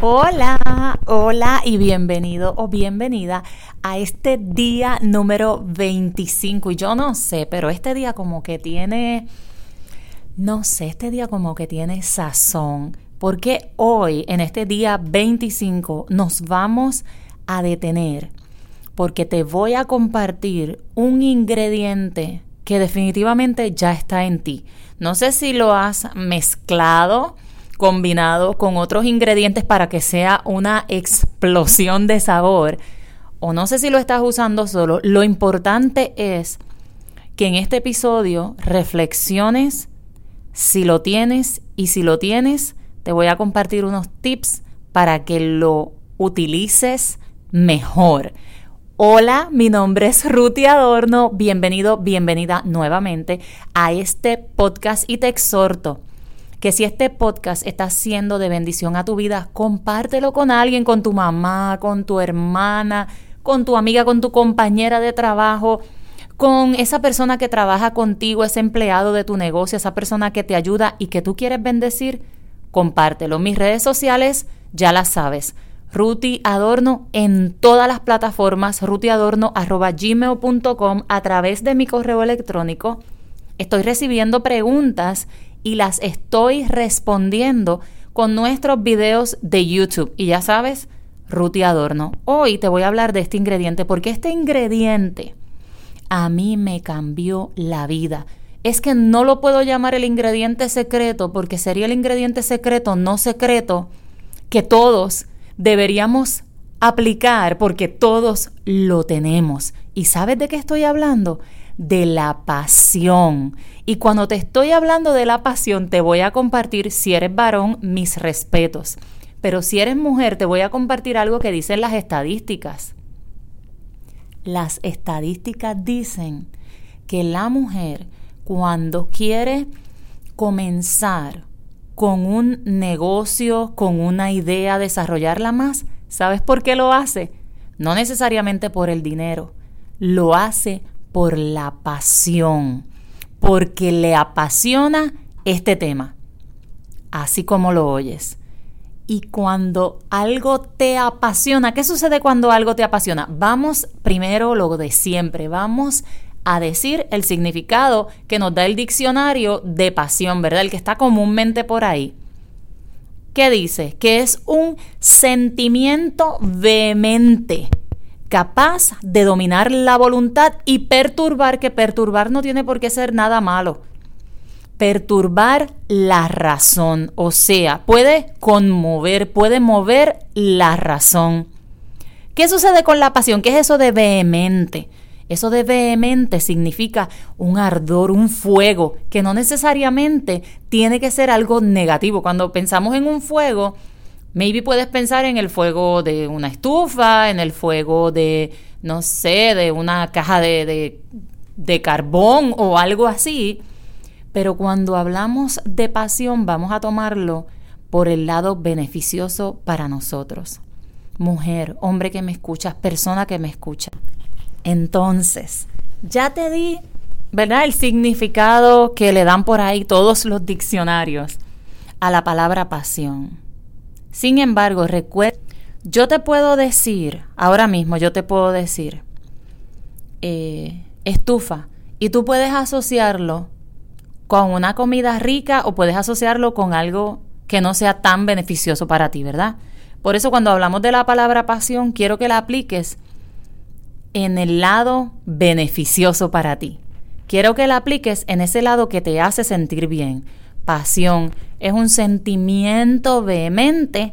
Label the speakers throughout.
Speaker 1: Hola, hola y bienvenido o bienvenida a este día número 25. Y yo no sé, pero este día como que tiene, no sé, este día como que tiene sazón. Porque hoy, en este día 25, nos vamos a detener porque te voy a compartir un ingrediente que definitivamente ya está en ti. No sé si lo has mezclado combinado con otros ingredientes para que sea una explosión de sabor. O no sé si lo estás usando solo. Lo importante es que en este episodio reflexiones si lo tienes y si lo tienes, te voy a compartir unos tips para que lo utilices mejor. Hola, mi nombre es Ruti Adorno. Bienvenido, bienvenida nuevamente a este podcast y te exhorto que si este podcast está siendo de bendición a tu vida, compártelo con alguien, con tu mamá, con tu hermana, con tu amiga, con tu compañera de trabajo, con esa persona que trabaja contigo, ese empleado de tu negocio, esa persona que te ayuda y que tú quieres bendecir, compártelo. Mis redes sociales ya las sabes. Ruti Adorno en todas las plataformas, rutiadorno.gmail.com a través de mi correo electrónico. Estoy recibiendo preguntas y las estoy respondiendo con nuestros videos de YouTube. Y ya sabes, Ruti Adorno. Hoy te voy a hablar de este ingrediente porque este ingrediente a mí me cambió la vida. Es que no lo puedo llamar el ingrediente secreto porque sería el ingrediente secreto no secreto que todos deberíamos aplicar porque todos lo tenemos. ¿Y sabes de qué estoy hablando? De la pasión. Y cuando te estoy hablando de la pasión, te voy a compartir, si eres varón, mis respetos. Pero si eres mujer, te voy a compartir algo que dicen las estadísticas. Las estadísticas dicen que la mujer, cuando quiere comenzar con un negocio, con una idea, desarrollarla más, ¿sabes por qué lo hace? No necesariamente por el dinero, lo hace por la pasión, porque le apasiona este tema, así como lo oyes. Y cuando algo te apasiona, ¿qué sucede cuando algo te apasiona? Vamos primero lo de siempre, vamos a decir el significado que nos da el diccionario de pasión, ¿verdad? El que está comúnmente por ahí. ¿Qué dice? Que es un sentimiento vehemente capaz de dominar la voluntad y perturbar, que perturbar no tiene por qué ser nada malo. Perturbar la razón, o sea, puede conmover, puede mover la razón. ¿Qué sucede con la pasión? ¿Qué es eso de vehemente? Eso de vehemente significa un ardor, un fuego, que no necesariamente tiene que ser algo negativo. Cuando pensamos en un fuego, Maybe puedes pensar en el fuego de una estufa, en el fuego de, no sé, de una caja de, de, carbón o algo así. Pero cuando hablamos de pasión vamos a tomarlo por el lado beneficioso para nosotros. Mujer, hombre que me escuchas, persona que me escucha. Entonces, ya te di, ¿verdad? El significado que le dan por ahí todos los diccionarios a la palabra pasión. Sin embargo, recuerda, yo te puedo decir, ahora mismo yo te puedo decir, eh, estufa, y tú puedes asociarlo con una comida rica o puedes asociarlo con algo que no sea tan beneficioso para ti, ¿verdad? Por eso cuando hablamos de la palabra pasión, quiero que la apliques en el lado beneficioso para ti. Quiero que la apliques en ese lado que te hace sentir bien pasión, es un sentimiento vehemente,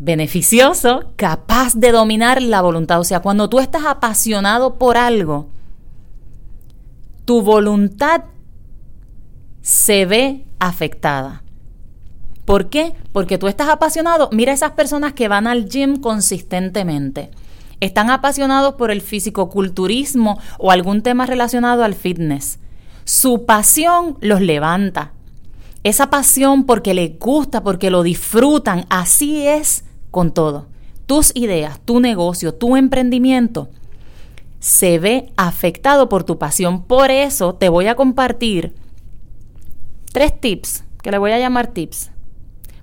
Speaker 1: beneficioso, capaz de dominar la voluntad. O sea, cuando tú estás apasionado por algo, tu voluntad se ve afectada. ¿Por qué? Porque tú estás apasionado. Mira esas personas que van al gym consistentemente. Están apasionados por el fisicoculturismo o algún tema relacionado al fitness. Su pasión los levanta. Esa pasión porque les gusta, porque lo disfrutan, así es con todo. Tus ideas, tu negocio, tu emprendimiento se ve afectado por tu pasión. Por eso te voy a compartir tres tips, que le voy a llamar tips,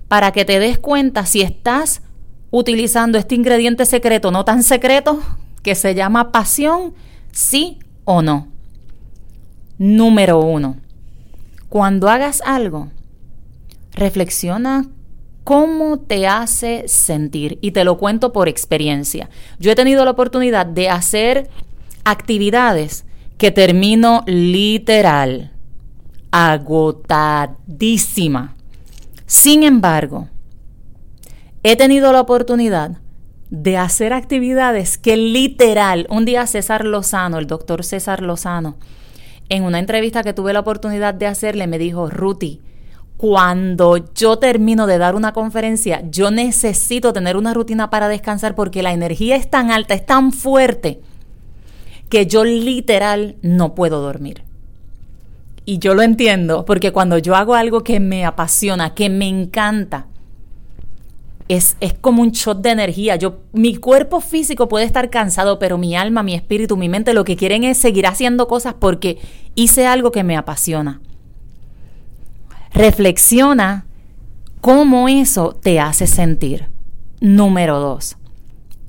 Speaker 1: para que te des cuenta si estás utilizando este ingrediente secreto, no tan secreto, que se llama pasión, sí o no. Número uno, cuando hagas algo, reflexiona cómo te hace sentir. Y te lo cuento por experiencia. Yo he tenido la oportunidad de hacer actividades que termino literal agotadísima. Sin embargo, he tenido la oportunidad de hacer actividades que literal, un día César Lozano, el doctor César Lozano, en una entrevista que tuve la oportunidad de hacerle, me dijo, Ruti, cuando yo termino de dar una conferencia, yo necesito tener una rutina para descansar porque la energía es tan alta, es tan fuerte, que yo literal no puedo dormir. Y yo lo entiendo, porque cuando yo hago algo que me apasiona, que me encanta, es, es, como un shot de energía. Yo, mi cuerpo físico puede estar cansado, pero mi alma, mi espíritu, mi mente lo que quieren es seguir haciendo cosas porque hice algo que me apasiona. Reflexiona cómo eso te hace sentir. Número dos,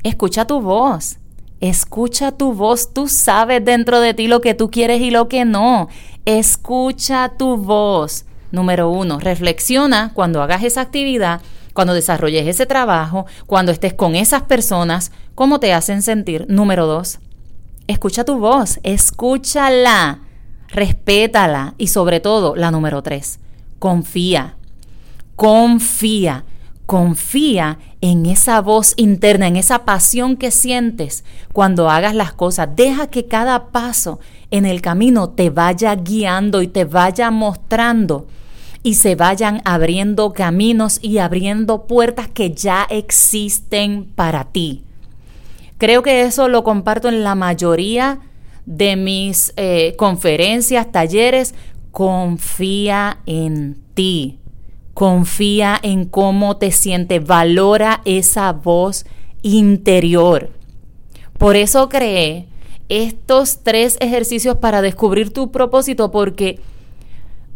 Speaker 1: escucha tu voz. Escucha tu voz. Tú sabes dentro de ti lo que tú quieres y lo que no. Escucha tu voz. Número uno, reflexiona cuando hagas esa actividad, cuando desarrolles ese trabajo, cuando estés con esas personas, cómo te hacen sentir. Número dos, escucha tu voz, escúchala, respétala y sobre todo, la número tres, confía, confía, confía en esa voz interna, en esa pasión que sientes cuando hagas las cosas. Deja que cada paso en el camino te vaya guiando y te vaya mostrando y se vayan abriendo caminos y abriendo puertas que ya existen para ti. Creo que eso lo comparto en la mayoría de mis eh, conferencias, talleres, confía en ti, confía en cómo te sientes, valora esa voz interior. Por eso creé estos tres ejercicios para descubrir tu propósito, porque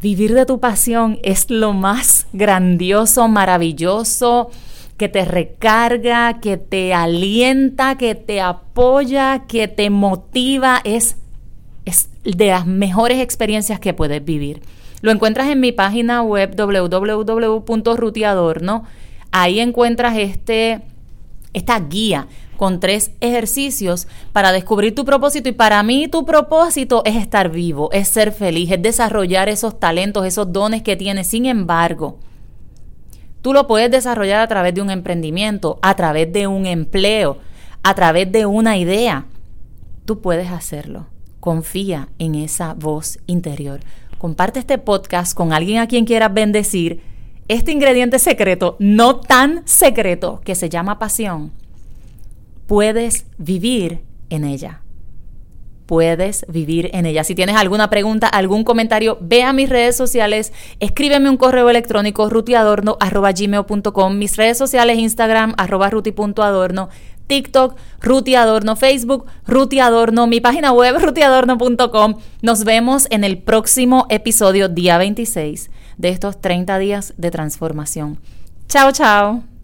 Speaker 1: vivir de tu pasión es lo más grandioso, maravilloso, que te recarga, que te alienta, que te apoya, que te motiva, es es de las mejores experiencias que puedes vivir. Lo encuentras en mi página web www.rutiadorno. Ahí encuentras este, esta guía con tres ejercicios para descubrir tu propósito. Y para mí tu propósito es estar vivo, es ser feliz, es desarrollar esos talentos, esos dones que tienes. Sin embargo, tú lo puedes desarrollar a través de un emprendimiento, a través de un empleo, a través de una idea. Tú puedes hacerlo confía en esa voz interior. Comparte este podcast con alguien a quien quieras bendecir. Este ingrediente secreto, no tan secreto, que se llama pasión, puedes vivir en ella. Puedes vivir en ella. Si tienes alguna pregunta, algún comentario, ve a mis redes sociales, escríbeme un correo electrónico rutiadorno.gmail.com, mis redes sociales, Instagram, arroba ruti.adorno. TikTok, Ruti Adorno, Facebook, Ruti Adorno, mi página web, rutiadorno.com. Nos vemos en el próximo episodio, día 26, de estos 30 días de transformación. Chao, chao.